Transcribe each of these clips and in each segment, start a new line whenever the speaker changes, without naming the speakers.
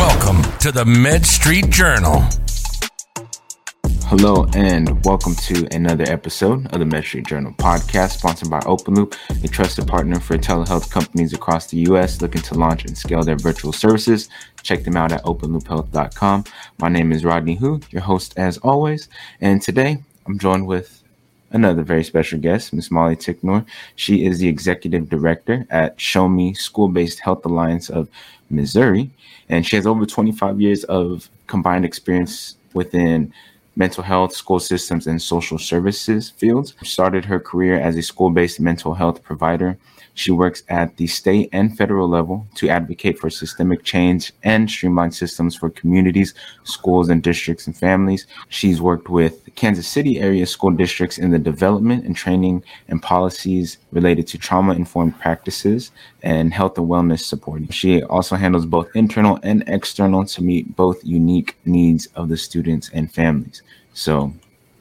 Welcome to the Med Street Journal.
Hello, and welcome to another episode of the Med Street Journal podcast, sponsored by OpenLoop, a trusted partner for telehealth companies across the U.S. looking to launch and scale their virtual services. Check them out at openloophealth.com. My name is Rodney Hu, your host as always, and today I'm joined with another very special guest, Ms. Molly Ticknor. She is the executive director at Show Me School Based Health Alliance of Missouri, and she has over 25 years of combined experience within mental health, school systems, and social services fields. Started her career as a school based mental health provider. She works at the state and federal level to advocate for systemic change and streamline systems for communities, schools, and districts and families. She's worked with Kansas City area school districts in the development and training and policies related to trauma informed practices and health and wellness support. She also handles both internal and external to meet both unique needs of the students and families. So,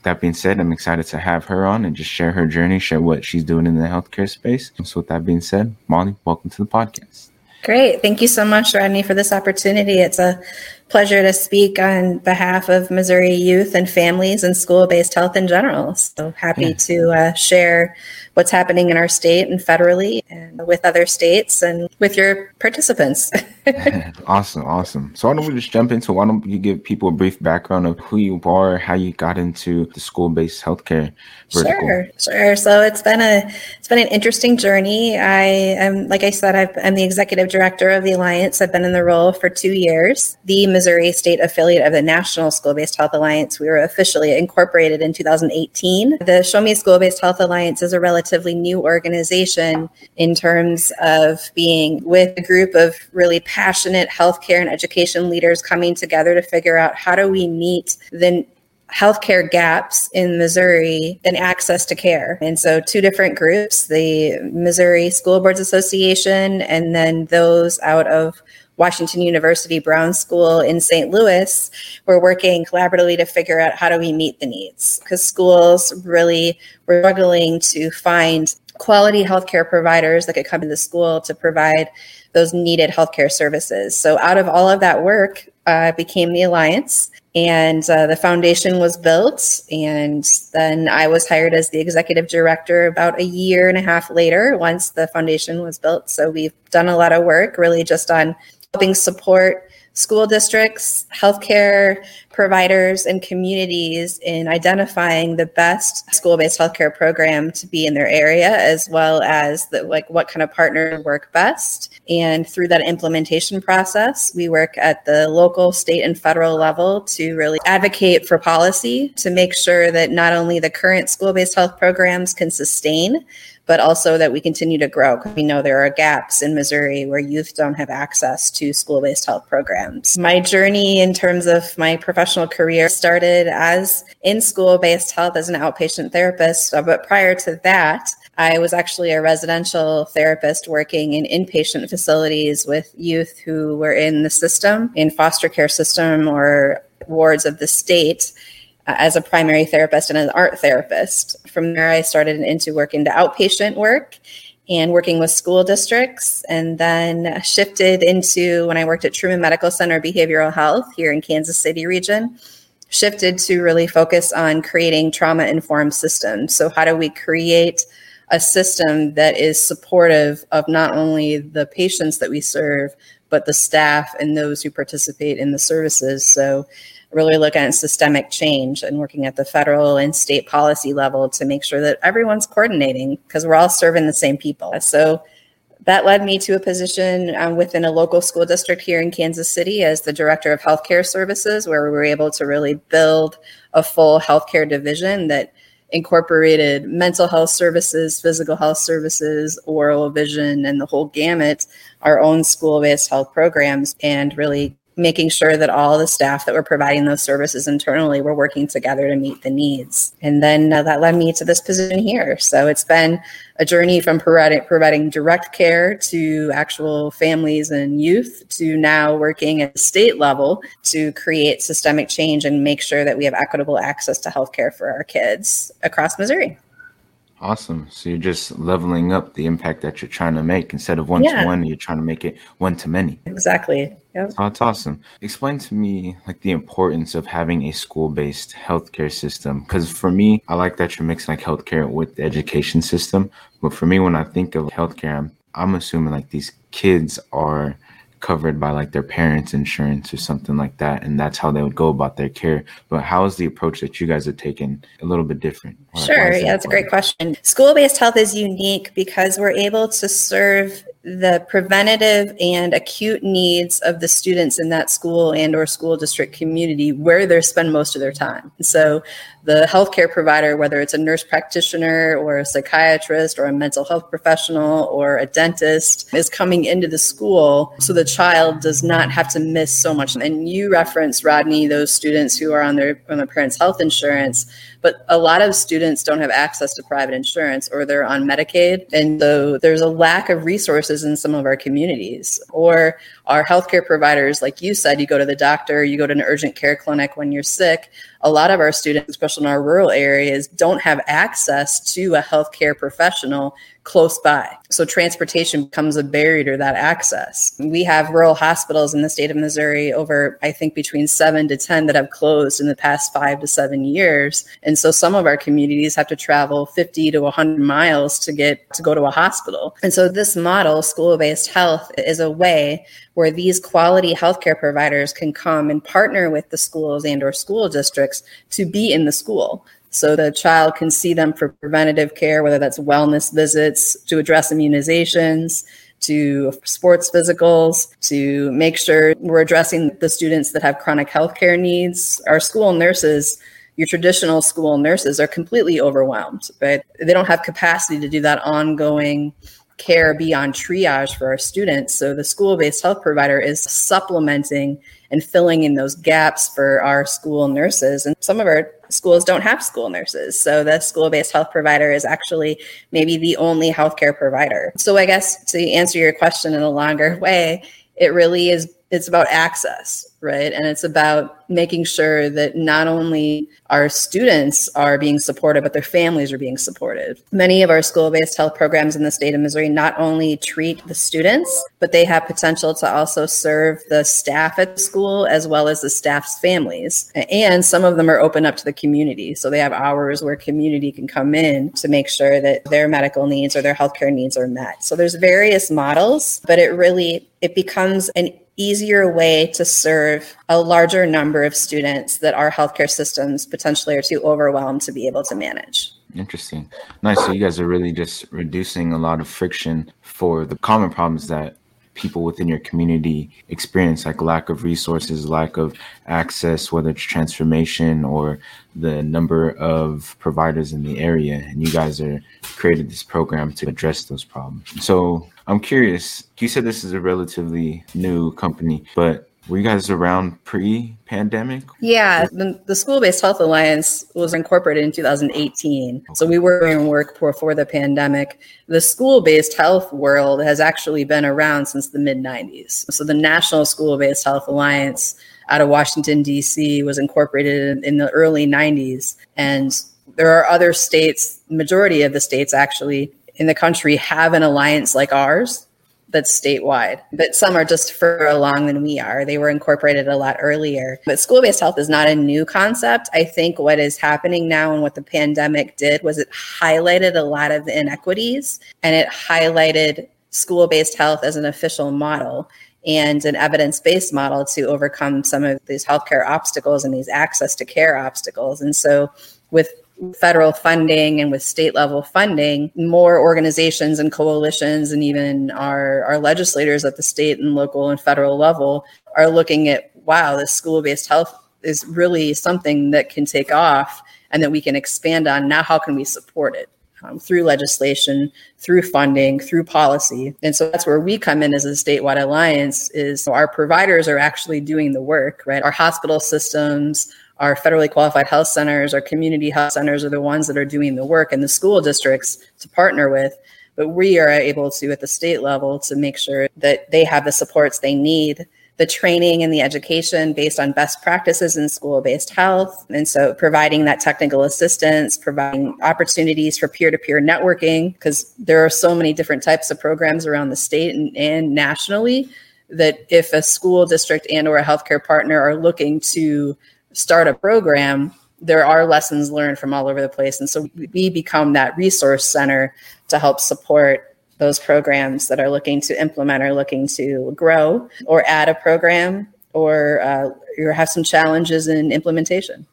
that being said, I'm excited to have her on and just share her journey, share what she's doing in the healthcare space. So, with that being said, Molly, welcome to the podcast.
Great. Thank you so much, Rodney, for this opportunity. It's a pleasure to speak on behalf of Missouri youth and families and school based health in general. So happy yeah. to uh, share what's happening in our state and federally and with other states and with your participants.
awesome. Awesome. So why don't we just jump into why don't you give people a brief background of who you are, how you got into the school based healthcare vertical?
Sure. Sure. So it's been a it's been an interesting journey. I am like I said, i am the executive director of the Alliance. I've been in the role for two years. The Missouri State affiliate of the National School Based Health Alliance. We were officially incorporated in 2018. The Show Me School Based Health Alliance is a relatively new organization in terms of being with a group of really passionate healthcare and education leaders coming together to figure out how do we meet the healthcare gaps in Missouri and access to care. And so, two different groups the Missouri School Boards Association, and then those out of Washington University Brown School in St. Louis, we're working collaboratively to figure out how do we meet the needs because schools really were struggling to find quality healthcare providers that could come into the school to provide those needed healthcare services. So out of all of that work, uh, became the alliance and uh, the foundation was built and then i was hired as the executive director about a year and a half later once the foundation was built so we've done a lot of work really just on helping support school districts, healthcare providers, and communities in identifying the best school-based healthcare program to be in their area, as well as the, like what kind of partner work best. And through that implementation process, we work at the local, state, and federal level to really advocate for policy to make sure that not only the current school-based health programs can sustain, but also that we continue to grow. We know there are gaps in Missouri where youth don't have access to school based health programs. My journey in terms of my professional career started as in school based health as an outpatient therapist, uh, but prior to that, I was actually a residential therapist working in inpatient facilities with youth who were in the system, in foster care system or wards of the state as a primary therapist and an art therapist. From there, I started into work into outpatient work and working with school districts, and then shifted into when I worked at Truman Medical Center Behavioral Health here in Kansas City region. Shifted to really focus on creating trauma informed systems. So, how do we create a system that is supportive of not only the patients that we serve, but the staff and those who participate in the services? So, really looking at systemic change and working at the federal and state policy level to make sure that everyone's coordinating because we're all serving the same people. So that led me to a position um, within a local school district here in Kansas City as the director of healthcare services, where we were able to really build a full healthcare division that incorporated mental health services, physical health services, oral vision, and the whole gamut, our own school based health programs, and really making sure that all the staff that were providing those services internally were working together to meet the needs. And then uh, that led me to this position here. So it's been a journey from providing, providing direct care to actual families and youth to now working at the state level to create systemic change and make sure that we have equitable access to healthcare for our kids across Missouri.
Awesome. So you're just leveling up the impact that you're trying to make. Instead of one to one, you're trying to make it one to many.
Exactly.
Yep. Oh, that's awesome. Explain to me like the importance of having a school-based healthcare system. Because for me, I like that you're mixing like healthcare with the education system. But for me, when I think of healthcare, I'm, I'm assuming like these kids are covered by like their parents' insurance or something like that, and that's how they would go about their care. But how is the approach that you guys are taking a little bit different?
Sure, yeah, that's a great question. School-based health is unique because we're able to serve the preventative and acute needs of the students in that school and or school district community where they spend most of their time. So the healthcare provider, whether it's a nurse practitioner or a psychiatrist or a mental health professional or a dentist, is coming into the school so the child does not have to miss so much. And you reference Rodney, those students who are on their on their parents' health insurance but a lot of students don't have access to private insurance or they're on Medicaid. And so there's a lack of resources in some of our communities. Or our healthcare providers, like you said, you go to the doctor, you go to an urgent care clinic when you're sick. A lot of our students, especially in our rural areas, don't have access to a healthcare professional close by. So transportation becomes a barrier to that access. We have rural hospitals in the state of Missouri over, I think, between seven to 10 that have closed in the past five to seven years. And so some of our communities have to travel 50 to 100 miles to get to go to a hospital. And so this model, school based health, is a way where these quality healthcare providers can come and partner with the schools and or school districts to be in the school so the child can see them for preventative care, whether that's wellness visits, to address immunizations, to sports physicals, to make sure we're addressing the students that have chronic health care needs. Our school nurses, your traditional school nurses, are completely overwhelmed, but they don't have capacity to do that ongoing care beyond triage for our students. So the school based health provider is supplementing and filling in those gaps for our school nurses. And some of our schools don't have school nurses. So the school based health provider is actually maybe the only healthcare provider. So I guess to answer your question in a longer way, it really is it's about access right? And it's about making sure that not only our students are being supported but their families are being supported. Many of our school-based health programs in the state of missouri not only treat the students but they have potential to also serve the staff at school as well as the staff's families. And some of them are open up to the community. So they have hours where community can come in to make sure that their medical needs or their healthcare needs are met. So there's various models but it really it becomes an easier way to serve a larger number of students that our healthcare systems potentially are too overwhelmed to be able to manage.
Interesting. Nice. So you guys are really just reducing a lot of friction for the common problems that people within your community experience, like lack of resources, lack of access, whether it's transformation or the number of providers in the area. And you guys are created this program to address those problems. So I'm curious, you said this is a relatively new company, but were you guys around pre-pandemic?
Yeah, the, the, School-Based Health Alliance was incorporated in 2018. So we were in work before the pandemic. The school-based health world has actually been around since the mid 90s. So the National School-Based Health Alliance out of Washington D.C. was incorporated in, in the early 90s, and there are other states. Majority of the states actually in the country have an alliance like ours that's statewide, but some are just further along than we are. They were incorporated a lot earlier. But school based health is not a new concept. I think what is happening now and what the pandemic did was it highlighted a lot of the inequities and it highlighted school based health as an official model and an evidence based model to overcome some of these healthcare obstacles and these access to care obstacles. And so, with federal funding and with state level funding, more organizations and coalitions and even our, our legislators at the state and local and federal level are looking at wow, this school based health is really something that can take off and that we can expand on. Now, how can we support it? Um, through legislation, through funding, through policy. And so that's where we come in as a statewide alliance is our providers are actually doing the work, right? Our hospital systems, our federally qualified health centers, our community health centers are the ones that are doing the work and the school districts to partner with. But we are able to, at the state level, to make sure that they have the supports they need the training and the education based on best practices in school based health. And so providing that technical assistance, providing opportunities for peer to peer networking, because there are so many different types of programs around the state and, and nationally that if a school district and or a healthcare partner are looking to start a program there are lessons learned from all over the place. And so we become that resource center to help support those programs that are looking to implement or looking to grow or add a program or uh, have some challenges in implementation.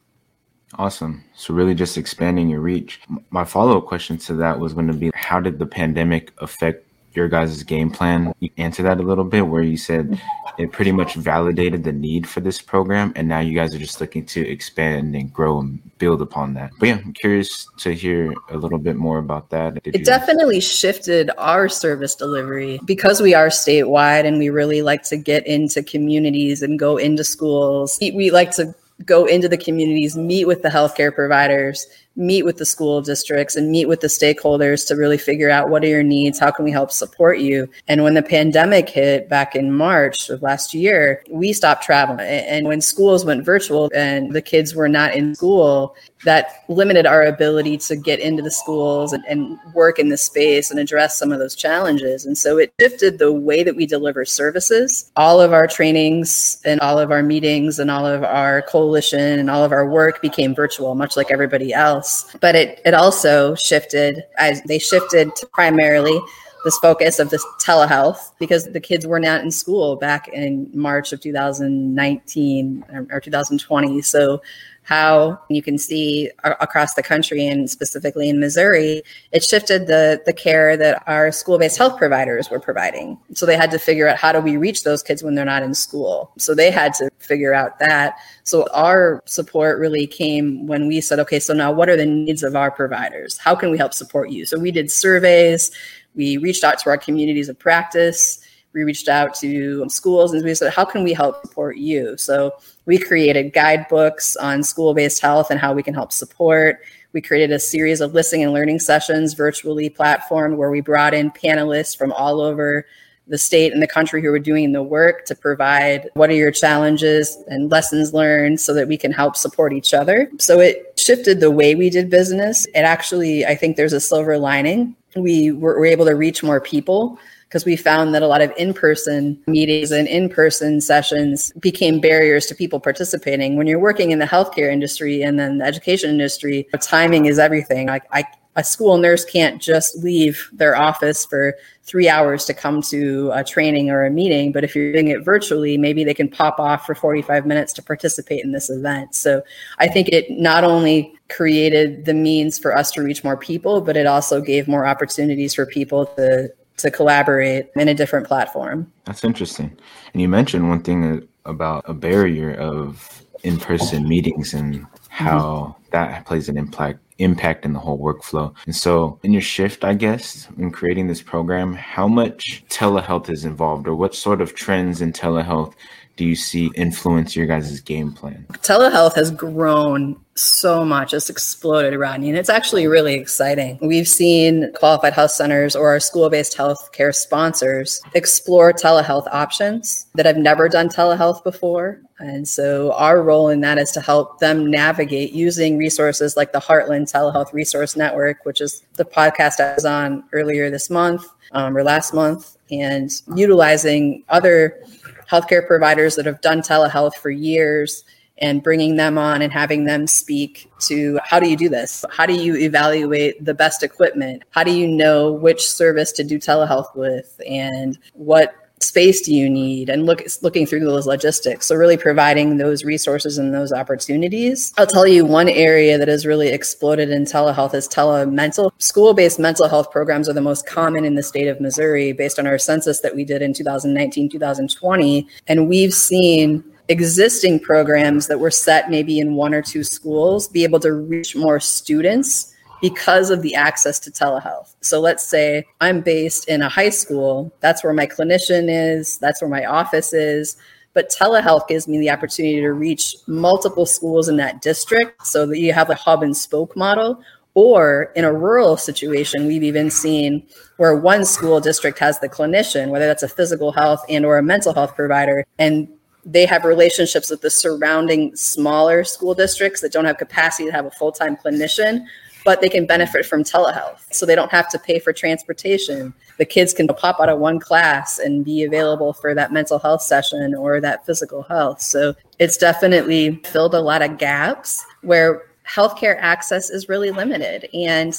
Awesome. So really just expanding your reach. My follow-up question to that was going to be how did the pandemic affect your guys' game plan. You answer that a little bit where you said mm-hmm. it pretty much validated the need for this program, and now you guys are just looking to expand and grow and build upon that. But yeah, I'm curious to hear a little bit more about that.
Did it definitely shifted our service delivery because we are statewide and we really like to get into communities and go into schools. We like to go into the communities, meet with the healthcare providers, meet with the school districts and meet with the stakeholders to really figure out what are your needs how can we help support you? And when the pandemic hit back in march of last year we stopped traveling. And when schools went virtual and the kids were not in school that limited our ability to get into the schools and, and work in the space and address some of those challenges and so it shifted the way that we deliver services all of our trainings and all of our meetings and all of our coalition and all of our work became virtual much like everybody else. But it, it also shifted as they shifted primarily this focus of this telehealth because the kids were not in school back in March of 2019 or 2020. So how you can see across the country and specifically in Missouri, it shifted the, the care that our school based health providers were providing. So they had to figure out how do we reach those kids when they're not in school. So they had to figure out that. So our support really came when we said, okay, so now what are the needs of our providers? How can we help support you? So we did surveys, we reached out to our communities of practice we reached out to schools and we said, how can we help support you? So we created guidebooks on school based health and how we can help support. We created a series of listening and learning sessions virtually platformed where we brought in panelists from all over the state and the country who are doing the work to provide what are your challenges and lessons learned so that we can help support each other. So it shifted the way we did business. It actually, I think there's a silver lining. We were, were able to reach more people because we found that a lot of in-person meetings and in-person sessions became barriers to people participating. When you're working in the healthcare industry and then the education industry, timing is everything. Like I a school nurse can't just leave their office for three hours to come to a training or a meeting. But if you're doing it virtually, maybe they can pop off for 45 minutes to participate in this event. So I think it not only created the means for us to reach more people, but it also gave more opportunities for people to to collaborate in a different platform.
That's interesting. And you mentioned one thing about a barrier of in-person meetings and how mm-hmm. that plays an impact impact in the whole workflow. And so in your shift, I guess, in creating this program, how much telehealth is involved or what sort of trends in telehealth do you see influence your guys' game plan?
Telehealth has grown so much. It's exploded, Rodney, and it's actually really exciting. We've seen qualified health centers or our school based health care sponsors explore telehealth options that have never done telehealth before. And so our role in that is to help them navigate using resources like the Heartland Telehealth Resource Network, which is the podcast I was on earlier this month um, or last month, and utilizing other healthcare providers that have done telehealth for years and bringing them on and having them speak to how do you do this? How do you evaluate the best equipment? How do you know which service to do telehealth with? And what space do you need? And look looking through those logistics. So really providing those resources and those opportunities. I'll tell you one area that has really exploded in telehealth is telemental. School-based mental health programs are the most common in the state of missouri based on our census that we did in 2019 2020 and we've seen existing programs that were set maybe in one or two schools be able to reach more students because of the access to telehealth. So let's say I'm based in a high school, that's where my clinician is, that's where my office is. But telehealth gives me the opportunity to reach multiple schools in that district so that you have a hub and spoke model. Or in a rural situation, we've even seen where one school district has the clinician, whether that's a physical health and or a mental health provider, and they have relationships with the surrounding smaller school districts that don't have capacity to have a full-time clinician but they can benefit from telehealth. So they don't have to pay for transportation. The kids can pop out of one class and be available for that mental health session or that physical health. So it's definitely filled a lot of gaps where healthcare access is really limited. And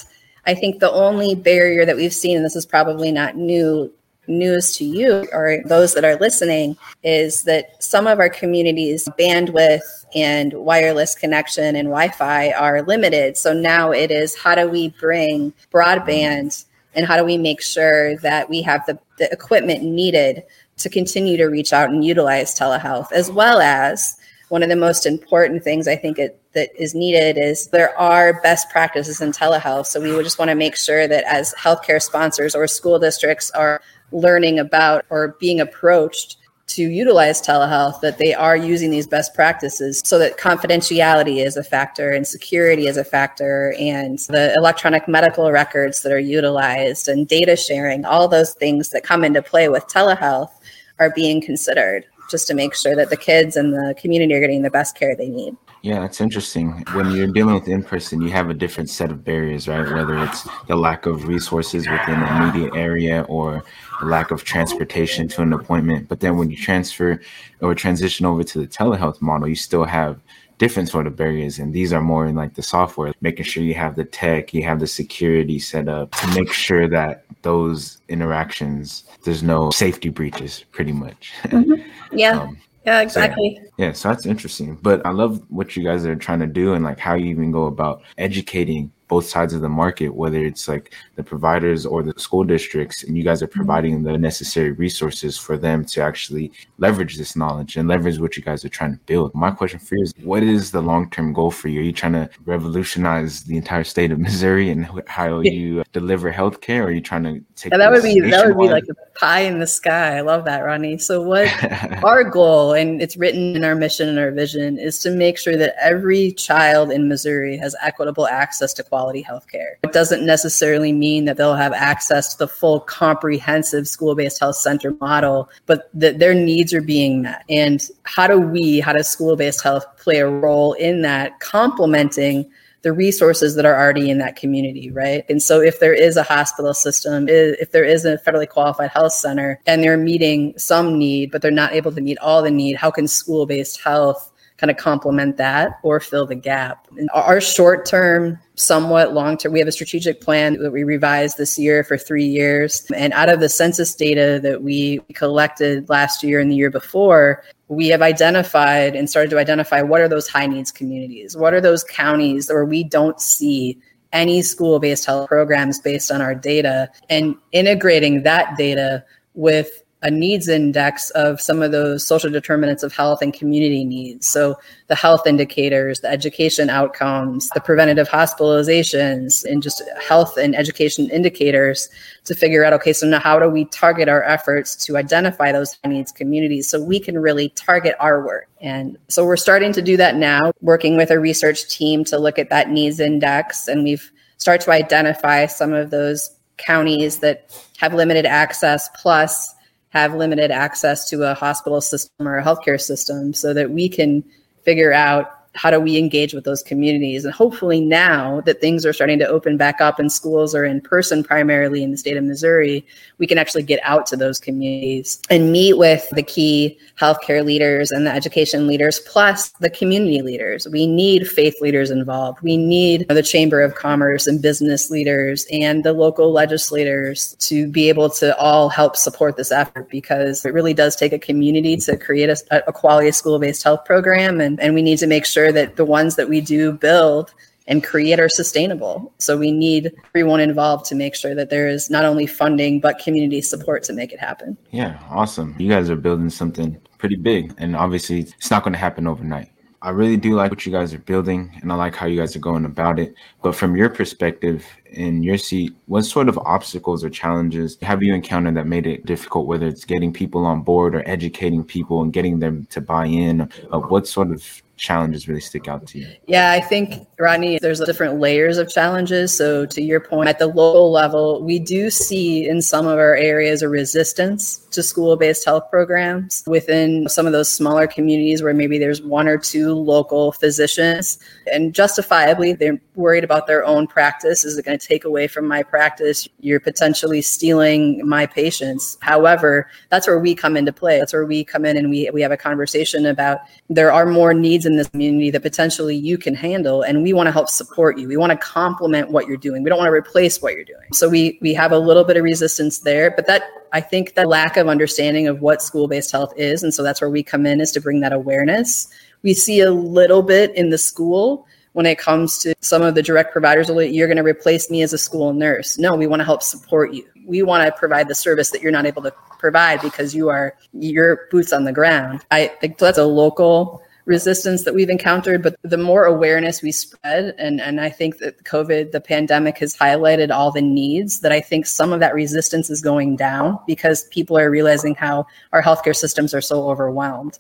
I think the only barrier that we've seen, and this is probably not new news to you or those that are listening is that some of our communities bandwidth and wireless connection and wi-fi are limited so now it is how do we bring broadband and how do we make sure that we have the, the equipment needed to continue to reach out and utilize telehealth as well as one of the most important things I think it, that is needed is there are best practices in telehealth. So we would just want to make sure that as healthcare sponsors or school districts are learning about or being approached to utilize telehealth that they are using these best practices so that confidentiality is a factor and security is a factor and the electronic medical records that are utilized and data sharing all those things that come into play with telehealth are being considered just to make sure that the kids and the community are getting the best care they need
yeah, that's interesting. When you're dealing with in person, you have a different set of barriers, right? Whether it's the lack of resources within the immediate area or the lack of transportation to an appointment. But then when you transfer or transition over to the telehealth model, you still have different sort of barriers and these are more in like the software making sure you have the tech you have the security set up to make sure that those interactions there's no safety breaches pretty much
mm-hmm. yeah um, yeah, exactly.
So, yeah, so that's interesting. But I love what you guys are trying to do and like how you even go about educating both sides of the market, whether it's like the providers or the school districts, and you guys are mm-hmm. providing the necessary resources for them to actually leverage this knowledge and leverage what you guys are trying to build. My question for you is what is the long term goal for you? Are you trying to revolutionize the entire state of Missouri and how you deliver healthcare? Or are you trying to take
yeah, that would be that would be like a pie in the sky. I love that, Ronnie. So what our goal, and it's written in our mission and our vision, is to make sure that every child in Missouri has equitable access to quality quality healthcare. It doesn't necessarily mean that they'll have access to the full comprehensive school based health center model, but that their needs are being met. And how do we, how does school based health play a role in that, complementing? the resources that are already in that community, right? And so if there is a hospital system, if there is a federally qualified health center and they're meeting some need, but they're not able to meet all the need, how can school based health kind of complement that or fill the gap. And our short term, somewhat long term, we have a strategic plan that we revised this year for three years. And out of the census data that we collected last year and the year before, we have identified and started to identify what are those high needs communities? What are those counties where we don't see any school based health programs based on our data and integrating that data with a needs index of some of those social determinants of health and community needs. So the health indicators, the education outcomes, the preventative hospitalizations, and just health and education indicators to figure out, okay, so now how do we target our efforts to identify those needs communities so we can really target our work? And so we're starting to do that now, working with a research team to look at that needs index. And we've started to identify some of those counties that have limited access plus have limited access to a hospital system or a healthcare system so that we can figure out how do we engage with those communities? And hopefully, now that things are starting to open back up and schools are in person primarily in the state of Missouri, we can actually get out to those communities and meet with the key healthcare leaders and the education leaders, plus the community leaders. We need faith leaders involved. We need the Chamber of Commerce and business leaders and the local legislators to be able to all help support this effort because it really does take a community to create a, a quality school based health program. And, and we need to make sure sure that the ones that we do build and create are sustainable. So we need everyone involved to make sure that there is not only funding but community support to make it happen.
Yeah, awesome. You guys are building something pretty big and obviously it's not going to happen overnight. I really do like what you guys are building and I like how you guys are going about it. But from your perspective, in your seat, what sort of obstacles or challenges have you encountered that made it difficult, whether it's getting people on board or educating people and getting them to buy in? Uh, what sort of challenges really stick out to you?
Yeah, I think, Rodney, there's different layers of challenges. So, to your point, at the local level, we do see in some of our areas a resistance to school based health programs within some of those smaller communities where maybe there's one or two local physicians. And justifiably, they're worried about their own practice. Is it going to take away from my practice? You're potentially stealing my patients. However, that's where we come into play. That's where we come in and we, we have a conversation about there are more needs in this community that potentially you can handle. And we want to help support you. We want to complement what you're doing. We don't want to replace what you're doing. So we, we have a little bit of resistance there, but that I think the lack of understanding of what school based health is. And so that's where we come in is to bring that awareness. We see a little bit in the school when it comes to some of the direct providers, you're going to replace me as a school nurse. No, we want to help support you. We want to provide the service that you're not able to provide because you are your boots on the ground. I think that's a local resistance that we've encountered, but the more awareness we spread, and, and I think that COVID, the pandemic has highlighted all the needs that I think some of that resistance is going down because people are realizing how our healthcare systems are so overwhelmed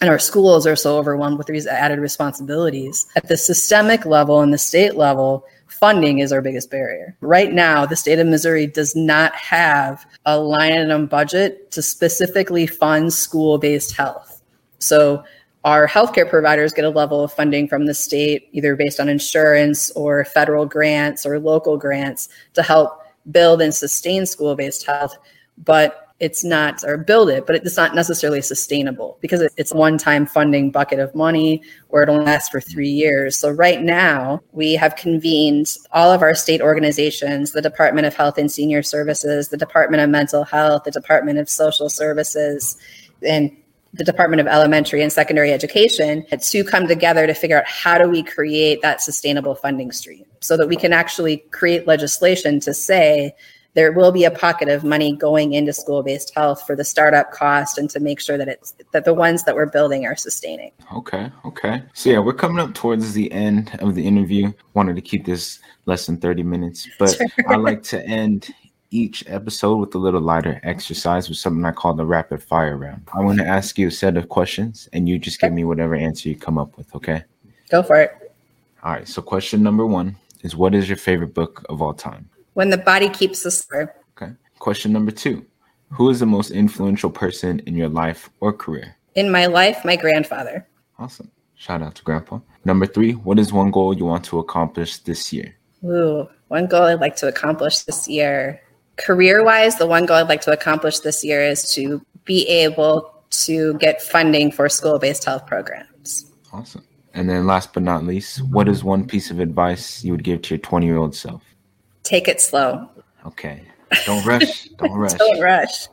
and our schools are so overwhelmed with these added responsibilities. At the systemic level and the state level, funding is our biggest barrier. Right now, the state of Missouri does not have a line item budget to specifically fund school based health. So our healthcare providers get a level of funding from the state, either based on insurance or federal grants or local grants to help build and sustain school based health. But it's not or build it but it's not necessarily sustainable because it's a one-time funding bucket of money or it'll last for three years so right now we have convened all of our state organizations the department of health and senior services the department of mental health the department of social services and the Department of Elementary and Secondary Education to come together to figure out how do we create that sustainable funding stream so that we can actually create legislation to say there will be a pocket of money going into school-based health for the startup cost and to make sure that it's that the ones that we're building are sustaining.
Okay, okay. So yeah, we're coming up towards the end of the interview. Wanted to keep this less than 30 minutes, but sure. I like to end each episode with a little lighter exercise with something I call the rapid fire round. I want to ask you a set of questions and you just give me whatever answer you come up with, okay?
Go for it.
All right. So, question number one is What is your favorite book of all time?
When the Body Keeps the Score.
Okay. Question number two Who is the most influential person in your life or career?
In my life, my grandfather.
Awesome. Shout out to Grandpa. Number three What is one goal you want to accomplish this year?
Ooh, one goal I'd like to accomplish this year career wise, the one goal I'd like to accomplish this year is to be able to get funding for school based health programs.
Awesome. And then last but not least, what is one piece of advice you would give to your 20 year old self?
Take it slow.
Okay. Don't rush. Don't rush.
Don't rush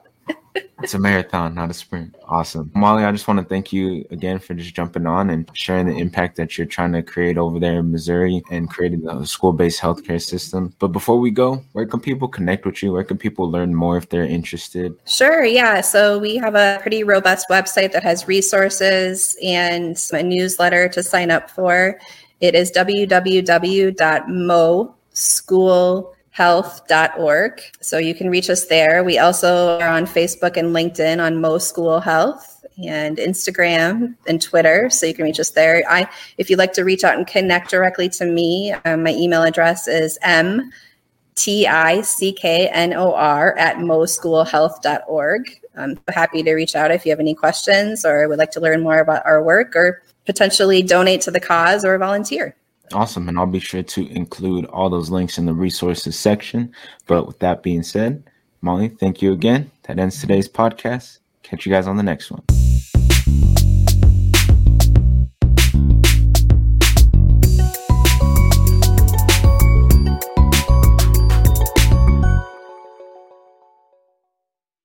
it's a marathon, not a sprint. Awesome. Molly, I just want to thank you again for just jumping on and sharing the impact that you're trying to create over there in Missouri and creating the school based healthcare system. But before we go, where can people connect with you? Where can people learn more if they're interested?
Sure. Yeah. So we have a pretty robust website that has resources and a newsletter to sign up for. It is www.moschool.com health.org. So you can reach us there. We also are on Facebook and LinkedIn on Mo School Health and Instagram and Twitter. So you can reach us there. I, if you'd like to reach out and connect directly to me, um, my email address is m t i c k n o r at moschoolhealth.org. I'm happy to reach out if you have any questions or would like to learn more about our work or potentially donate to the cause or volunteer.
Awesome. And I'll be sure to include all those links in the resources section. But with that being said, Molly, thank you again. That ends today's podcast. Catch you guys on the next one.